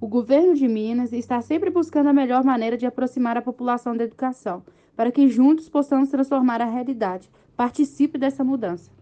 O governo de Minas está sempre buscando a melhor maneira de aproximar a população da educação, para que juntos possamos transformar a realidade. Participe dessa mudança.